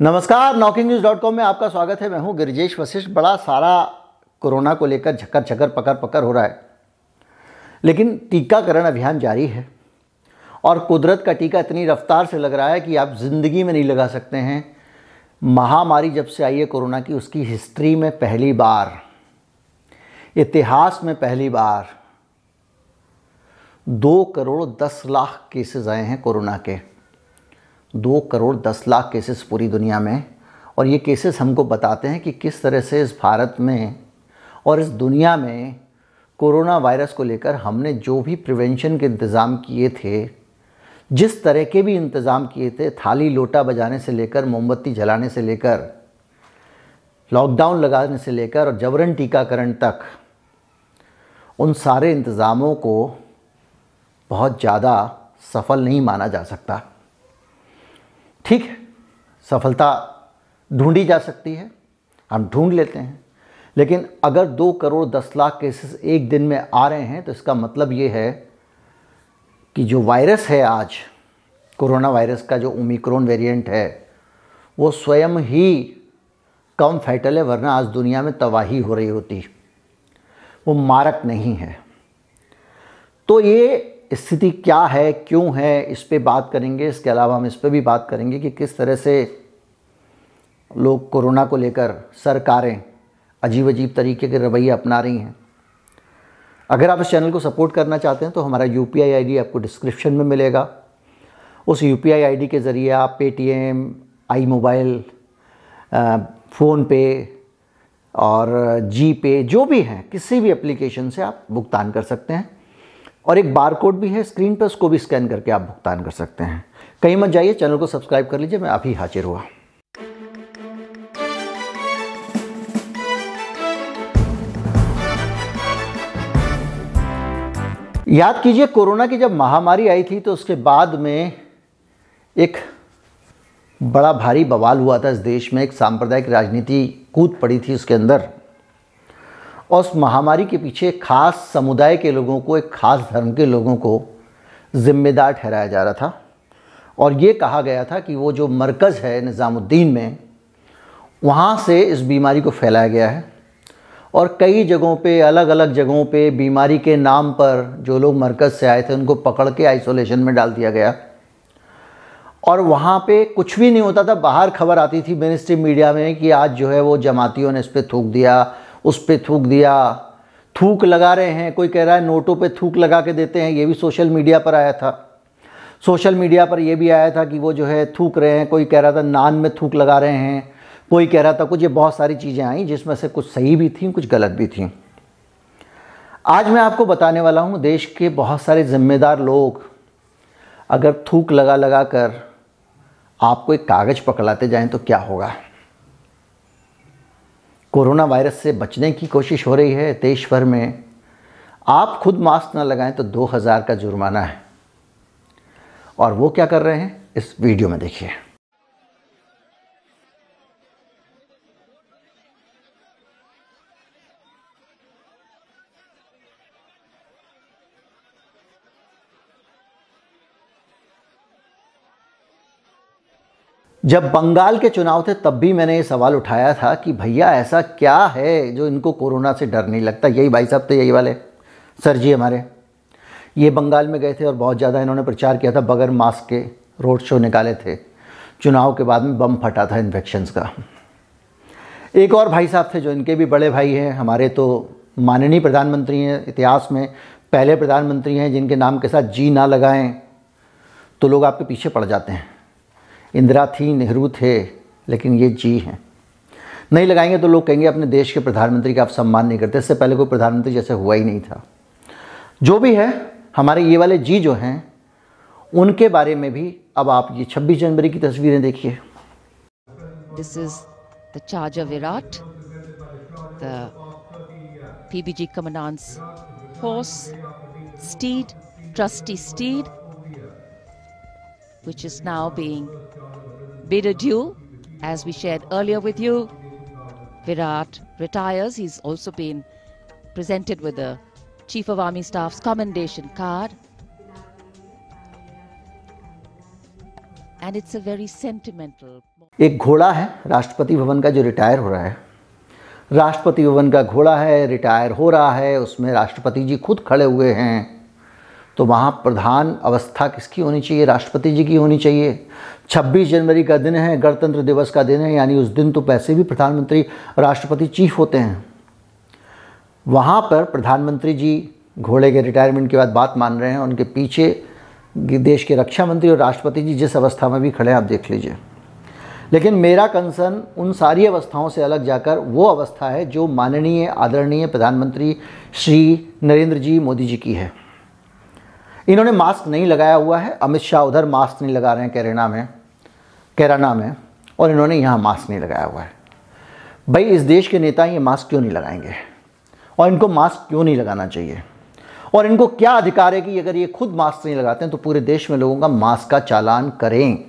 नमस्कार knocking news dot com में आपका स्वागत है। मैं हूँ गिरिजेश वशिष्ठ। बड़ा सारा कोरोना को लेकर झक्कर झक्कर पकड़ पकड़ हो रहा है। लेकिन टीकाकरण अभियान जारी है और कुदरत का टीका इतनी रफ्तार से लग रहा है कि आप ज़िंदगी में नहीं लगा सकते हैं। महामारी जब से आई है कोरोना की, उसकी हिस्ट्री में पहली बार, इतिहास में पहली बार दो करोड़ दस लाख केसेस आए हैं कोरोना के। दो करोड़ दस लाख केसेस पूरी दुनिया में। और ये केसेस हमको बताते हैं कि किस तरह से इस भारत में और इस दुनिया में कोरोना वायरस को लेकर हमने जो भी प्रिवेंशन के इंतज़ाम किए थे, जिस तरह के भी इंतज़ाम किए थे, थाली लोटा बजाने से लेकर, मोमबत्ती जलाने से लेकर लॉकडाउन लगाने से लेकर और जबरन टीकाकरण तक, उन सारे इंतज़ामों को बहुत ज़्यादा सफल नहीं माना जा सकता। ठीक है, सफलता ढूंढी जा सकती है, हम ढूंढ लेते हैं। लेकिन अगर दो करोड़ दस लाख केसेस एक दिन में आ रहे हैं तो इसका मतलब ये है कि जो वायरस है आज कोरोना वायरस का जो ओमिक्रोन वेरिएंट है, वो स्वयं ही कम फैटल है, वरना आज दुनिया में तबाही हो रही होती। वो मारक नहीं है। तो ये स्थिति क्या है, क्यों है, इस पर बात करेंगे। इसके अलावा हम इस पर भी बात करेंगे कि किस तरह से लोग कोरोना को लेकर सरकारें अजीब अजीब तरीके के रवैये अपना रही हैं। अगर आप इस चैनल को सपोर्ट करना चाहते हैं तो हमारा यू पी आई आपको डिस्क्रिप्शन में मिलेगा। उस यू पी आई के ज़रिए आप पेटीएम आई मोबाइल फ़ोन पे और जी पे जो भी हैं, किसी भी एप्लीकेशन से आप भुगतान कर सकते हैं। और एक बार कोड भी है स्क्रीन पर उसको भी स्कैन करके आप भुगतान कर सकते हैं। कहीं मत जाइए चैनल को सब्सक्राइब कर लीजिए, मैं अभी हाजिर हुआ। याद कीजिए, कोरोना की जब महामारी आई थी तो उसके बाद में एक बड़ा भारी बवाल हुआ था इस देश में। एक सांप्रदायिक राजनीति कूद पड़ी थी उसके अंदर। और उस महामारी के पीछे खास समुदाय के लोगों को, एक खास धर्म के लोगों को ज़िम्मेदार ठहराया जा रहा था। और ये कहा गया था कि वो जो मरकज़ है निज़ामुद्दीन में, वहाँ से इस बीमारी को फैलाया गया है। और कई जगहों पे अलग अलग जगहों पे बीमारी के नाम पर जो लोग मरकज़ से आए थे, उनको पकड़ के आइसोलेशन में डाल दिया गया। और वहाँ पे कुछ भी नहीं होता था, बाहर खबर आती थी मेन स्ट्रीम मीडिया में कि आज जो है वो जमातियों ने इस पर थूक दिया उस पर थूक दिया। थूक लगा रहे हैं, कोई कह रहा है नोटों पे थूक लगा के देते हैं, ये भी सोशल मीडिया पर आया था। सोशल मीडिया पर ये भी आया था कि वो जो है थूक रहे हैं, कोई कह रहा था नान में थूक लगा रहे हैं, कोई कह रहा था कुछ, ये बहुत सारी चीज़ें आई जिसमें से कुछ सही भी थी, कुछ गलत भी थी। आज मैं आपको बताने वाला हूँ, देश के बहुत सारे ज़िम्मेदार लोग अगर थूक लगा लगा कर आपको एक कागज़ पकड़ाते जाएँ तो क्या होगा? कोरोना वायरस से बचने की कोशिश हो रही है देश भर में। आप खुद मास्क ना लगाएँ तो दो हज़ार का जुर्माना है। और वो क्या कर रहे हैं? इस वीडियो में देखिए। जब बंगाल के चुनाव थे, तब भी मैंने ये सवाल उठाया था कि भैया, ऐसा क्या है जो इनको कोरोना से डर नहीं लगता? यही भाई साहब थे, यही वाले। सर जी हमारे। ये बंगाल में गए थे और बहुत ज़्यादा इन्होंने प्रचार किया था, बगैर मास्क के रोड शो निकाले थे। चुनाव के बाद में बम फटा था इन्फेक्शंस का। एक और भाई साहब थे जो इनके भी बड़े भाई हैं, हमारे तो माननीय प्रधानमंत्री हैं इतिहास में, पहले प्रधानमंत्री हैं जिनके नाम के साथ जी ना लगाएँ तो लोग आपके पीछे पड़ जाते हैं। इंदिरा थी, नेहरू थे, लेकिन ये जी हैं। नहीं लगाएँगे तो लोग कहेंगे अपने देश के प्रधानमंत्री का आप सम्मान नहीं करते, इससे पहले कोई प्रधानमंत्री जैसे हुआ ही नहीं था। जो भी है, हमारे ये वाले जी जो हैं, उनके बारे में भी अब आप ये 26 जनवरी की तस्वीरें देखिए। This is the charger Virat the PBG commandant's horse steed trusty steed which is now being bid adieu. As we shared earlier with you, Virat retires. He's also been presented with the Chief of Army Staff's commendation card. and it's a very sentimental. एक घोड़ा है राष्ट्रपति भवन का जो retire हो रहा है राष्ट्रपति भवन का घोड़ा है रिटायर हो रहा है उसमें राष्ट्रपति जी खुद खड़े हुए हैं तो वहाँ प्रधान अवस्था किसकी होनी चाहिए? राष्ट्रपति जी की होनी चाहिए। 26 जनवरी का दिन है, गणतंत्र दिवस का दिन है, यानी उस दिन तो पैसे भी प्रधानमंत्री, राष्ट्रपति चीफ होते हैं। वहाँ पर प्रधानमंत्री जी घोड़े के रिटायरमेंट के बाद बात मान रहे हैं, उनके पीछे देश के रक्षा मंत्री और राष्ट्रपति जी जिस अवस्था में भी खड़े हैं, आप देख लीजिए। लेकिन मेरा कंसर्न उन सारी अवस्थाओं से अलग जाकर वो अवस्था है जो माननीय, आदरणीय प्रधानमंत्री श्री नरेंद्र जी मोदी जी की है। इन्होंने मास्क नहीं लगाया हुआ है। अमित शाह उधर मास्क नहीं लगा रहे हैं कैरेना में कैराना में और इन्होंने यहाँ मास्क नहीं लगाया हुआ है। भाई, इस देश के नेता ये मास्क क्यों नहीं लगाएँगे? और इनको मास्क क्यों नहीं लगाना चाहिए? और इनको क्या अधिकार है कि अगर ये खुद मास्क नहीं लगाते हैं तो पूरे देश में लोगों का मास्क का चालान करें?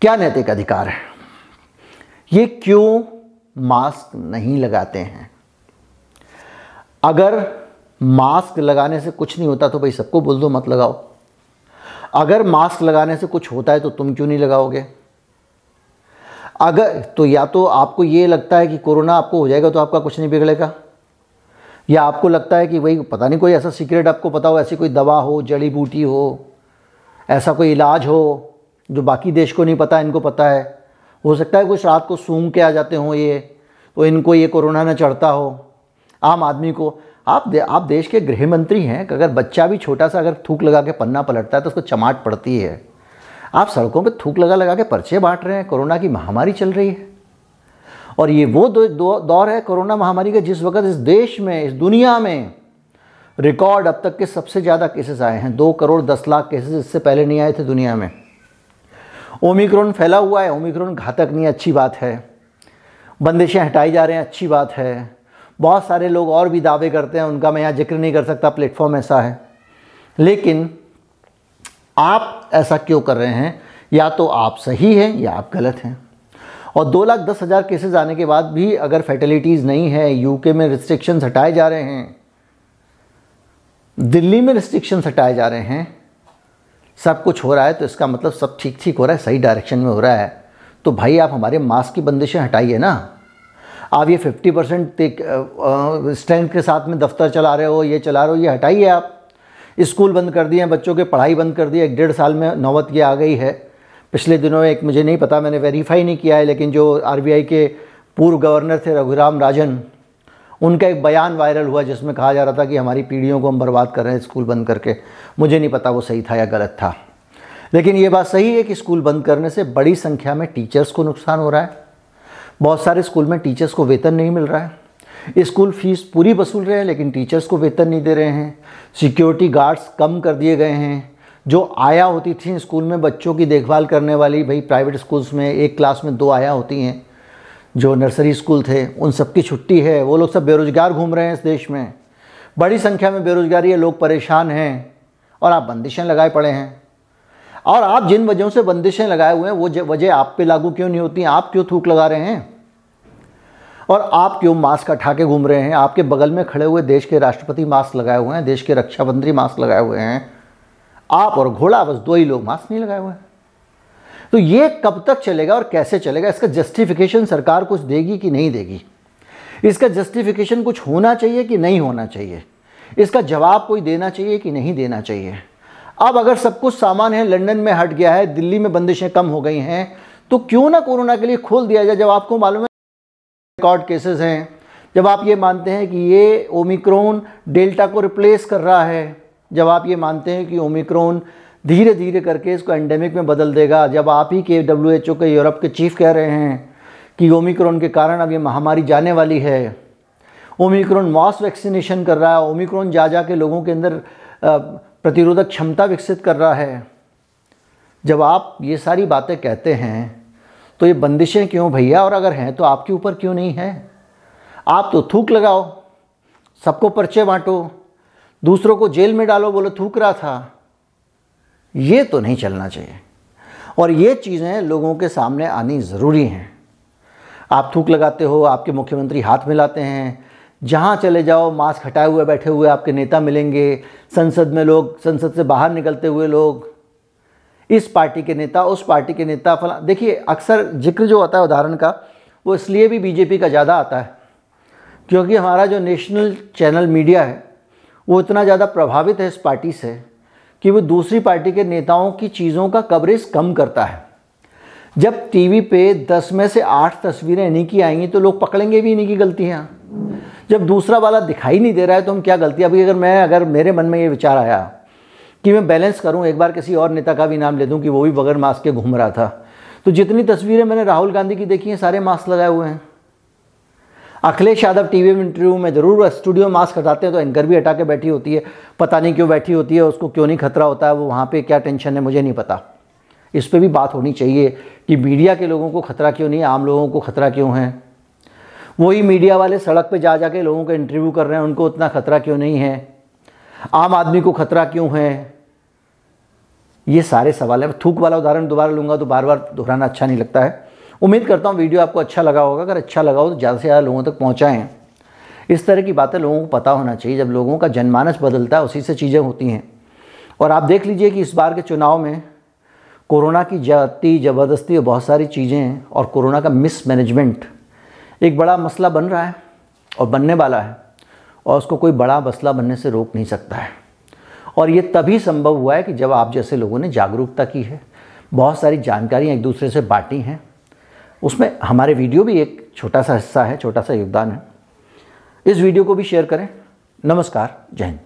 क्या नैतिक अधिकार है? ये क्यों मास्क नहीं लगाते हैं? अगर मास्क लगाने से कुछ नहीं होता तो भाई सबको बोल दो मत लगाओ। अगर मास्क लगाने से कुछ होता है तो तुम क्यों नहीं लगाओगे? अगर तो या तो आपको ये लगता है कि कोरोना आपको हो जाएगा तो आपका कुछ नहीं बिगड़ेगा। या आपको लगता है कि भाई पता नहीं कोई ऐसा सीक्रेट आपको पता हो, ऐसी कोई दवा हो, जड़ी बूटी हो, ऐसा कोई इलाज हो, जो बाकी देश को नहीं पता, इनको पता है। हो सकता है कुछ रात को सूंघ के आ जाते हों ये तो इनको ये कोरोना न चढ़ता हो। आम आदमी को आप दे, आप देश के गृह मंत्री हैं अगर बच्चा भी छोटा सा अगर थूक लगा के पन्ना पलटता है तो उसको चमाट पड़ती है। आप सड़कों पे थूक लगा लगा के पर्चे बांट रहे हैं कोरोना की महामारी चल रही है। और ये वो दो, दो दौर है कोरोना महामारी का जिस वक्त इस देश में इस दुनिया में रिकॉर्ड अब तक के सबसे ज़्यादा केसेस आए हैं। दो करोड़ दस लाख केसेस इससे पहले नहीं आए थे दुनिया में। ओमिक्रॉन फैला हुआ है ओमिक्रॉन घातक नहीं अच्छी बात है। बंदिशें हटाई जा रहे हैं अच्छी बात है। बहुत सारे लोग और भी दावे करते हैं, उनका मैं यहाँ ज़िक्र नहीं कर सकता, प्लेटफॉर्म ऐसा है। लेकिन आप ऐसा क्यों कर रहे हैं? या तो आप सही हैं, या आप गलत हैं। और दो लाख दस हज़ार केसेज आने के बाद भी अगर फैटिलिटीज़ नहीं है, यूके में रिस्ट्रिक्शंस हटाए जा रहे हैं, दिल्ली में रिस्ट्रिक्शंस हटाए जा रहे हैं, सब कुछ हो रहा है तो इसका मतलब सब ठीक ठीक हो रहा है, सही डायरेक्शन में हो रहा है तो भाई आप हमारे मास्क की बंदिशें हटाइए ना। आप ये 50 परसेंट स्ट्रेंथ के साथ में दफ्तर चला रहे हो, ये चला रहे हो, ये हटाइए आप। स्कूल बंद कर दिए हैं बच्चों के, पढ़ाई बंद कर दी एक डेढ़ साल में नौबत ये आ गई है। पिछले दिनों एक, मुझे नहीं पता, मैंने वेरीफाई नहीं किया है, लेकिन जो आरबीआई के पूर्व गवर्नर थे रघुराम राजन, उनका एक बयान वायरल हुआ, जिसमें कहा जा रहा था कि हमारी पीढ़ियों को हम बर्बाद कर रहे हैं स्कूल बंद करके। मुझे नहीं पता वो सही था या गलत था। लेकिन ये बात सही है कि स्कूल बंद करने से बड़ी संख्या में टीचर्स को नुकसान हो रहा है। बहुत सारे स्कूल में टीचर्स को वेतन नहीं मिल रहा है। स्कूल फ़ीस पूरी वसूल रहे हैं, लेकिन टीचर्स को वेतन नहीं दे रहे हैं। सिक्योरिटी गार्ड्स कम कर दिए गए हैं। जो आया होती थी स्कूल में बच्चों की देखभाल करने वाली, भाई प्राइवेट स्कूल्स में एक क्लास में दो आया होती हैं। जो नर्सरी स्कूल थे, उन सबकी छुट्टी है। वो लोग सब बेरोज़गार घूम रहे हैं इस देश में। बड़ी संख्या में बेरोज़गारी है, लोग परेशान हैं और आप बंदिशें लगाए पड़े हैं। और आप जिन वजहों से बंदिशें लगाए हुए हैं, वो वजह आप पे लागू क्यों नहीं होती आप क्यों थूक लगा रहे हैं? और आप क्यों मास्क हटा के घूम रहे हैं? आपके बगल में खड़े हुए देश के राष्ट्रपति मास्क लगाए हुए हैं, देश के रक्षा मंत्री मास्क लगाए हुए हैं। आप और घोड़ा, बस दो ही लोग मास्क नहीं लगाए हुए हैं। तो ये कब तक चलेगा और कैसे चलेगा? इसका जस्टिफिकेशन सरकार कुछ देगी कि नहीं देगी? इसका जस्टिफिकेशन कुछ होना चाहिए कि नहीं होना चाहिए? इसका जवाब कोई देना चाहिए कि नहीं देना चाहिए? अब अगर सब कुछ सामान है, लंदन में हट गया है, दिल्ली में बंदिशें कम हो गई हैं तो क्यों ना कोरोना के लिए खोल दिया जाए? जब आपको मालूम है रिकॉर्ड केसेस हैं, जब आप ये मानते हैं कि ये ओमिक्रोन डेल्टा को रिप्लेस कर रहा है, जब आप ये मानते हैं कि ओमिक्रोन धीरे धीरे करके इसको एंडेमिक में बदल देगा, जब आप ही के डब्ल्यू एच ओ के यूरोप के चीफ कह रहे हैं कि ओमिक्रोन के कारण अब ये महामारी जाने वाली है। ओमिक्रोन मॉस वैक्सीनेशन कर रहा है ओमिक्रोन जा जा के लोगों के अंदर प्रतिरोधक क्षमता विकसित कर रहा है। जब आप ये सारी बातें कहते हैं तो ये बंदिशें क्यों भैया और अगर हैं तो आपके ऊपर क्यों नहीं है? आप तो थूक लगाओ, सबको पर्चे बांटो, दूसरों को जेल में डालो, बोलो, थूक रहा था। ये तो नहीं चलना चाहिए। और ये चीज़ें लोगों के सामने आनी ज़रूरी हैं। आप थूक लगाते हो, आपके मुख्यमंत्री हाथ मिलाते हैं जहाँ चले जाओ, मास्क हटाए हुए बैठे हुए आपके नेता मिलेंगे, संसद में लोग, संसद से बाहर निकलते हुए लोग। इस पार्टी के नेता, उस पार्टी के नेता फला, देखिए, अक्सर ज़िक्र जो आता है उदाहरण का, वो इसलिए भी बीजेपी का ज़्यादा आता है, क्योंकि हमारा जो नेशनल चैनल मीडिया है, वो इतना ज़्यादा प्रभावित है इस पार्टी से कि वो दूसरी पार्टी के नेताओं की चीज़ों का कवरेज कम करता है। जब टीवी पे 10 में से आठ तस्वीरें इन्हीं की आएँगी तो लोग पकड़ेंगे भी इन्हीं की गलतियाँ। जब दूसरा वाला दिखाई नहीं दे रहा है तो हम क्या गलती अभी अगर मैं, अगर मेरे मन में ये विचार आया कि मैं बैलेंस करूँ, एक बार किसी और नेता का भी नाम ले दूँ कि वो भी बगैर मास्क के घूम रहा था तो जितनी तस्वीरें मैंने राहुल गांधी की देखी हैं, सारे मास्क लगाए हुए हैं। अखिलेश यादव टीवी में इंटरव्यू में ज़रूर स्टूडियो मास्क हटाते हैं तो एंकर भी हटा के बैठी होती है। पता नहीं क्यों बैठी होती है, उसको क्यों नहीं खतरा होता है, वो वहाँ पे क्या टेंशन है, मुझे नहीं पता। इस पर भी बात होनी चाहिए कि मीडिया के लोगों को खतरा क्यों नहीं आम लोगों को खतरा क्यों है? वही मीडिया वाले सड़क पे जा जा के लोगों का इंटरव्यू कर रहे हैं, उनको उतना खतरा क्यों नहीं है? आम आदमी को खतरा क्यों है? ये सारे सवाल है। थूक वाला उदाहरण दोबारा लूँगा तो बार बार दोहराना अच्छा नहीं लगता है। उम्मीद करता हूँ वीडियो आपको अच्छा लगा होगा। अगर अच्छा लगा हो तो ज़्यादा से ज़्यादा लोगों तक पहुँचाएँ। इस तरह की बातें लोगों को पता होना चाहिए। जब लोगों का जनमानस बदलता है, उसी से चीज़ें होती हैं। और आप देख लीजिए कि इस बार के चुनाव में कोरोना की जाति, ज़बरदस्ती और बहुत सारी चीज़ें और कोरोना का मिसमैनेजमेंट एक बड़ा मसला बन रहा है और बनने वाला है और उसको कोई बड़ा मसला बनने से रोक नहीं सकता है। और ये तभी संभव हुआ है कि जब आप जैसे लोगों ने जागरूकता की है, बहुत सारी जानकारियाँ एक दूसरे से बांटी हैं, उसमें हमारे वीडियो भी एक छोटा सा हिस्सा है, छोटा सा योगदान है। इस वीडियो को भी शेयर करें। नमस्कार, जय हिंद।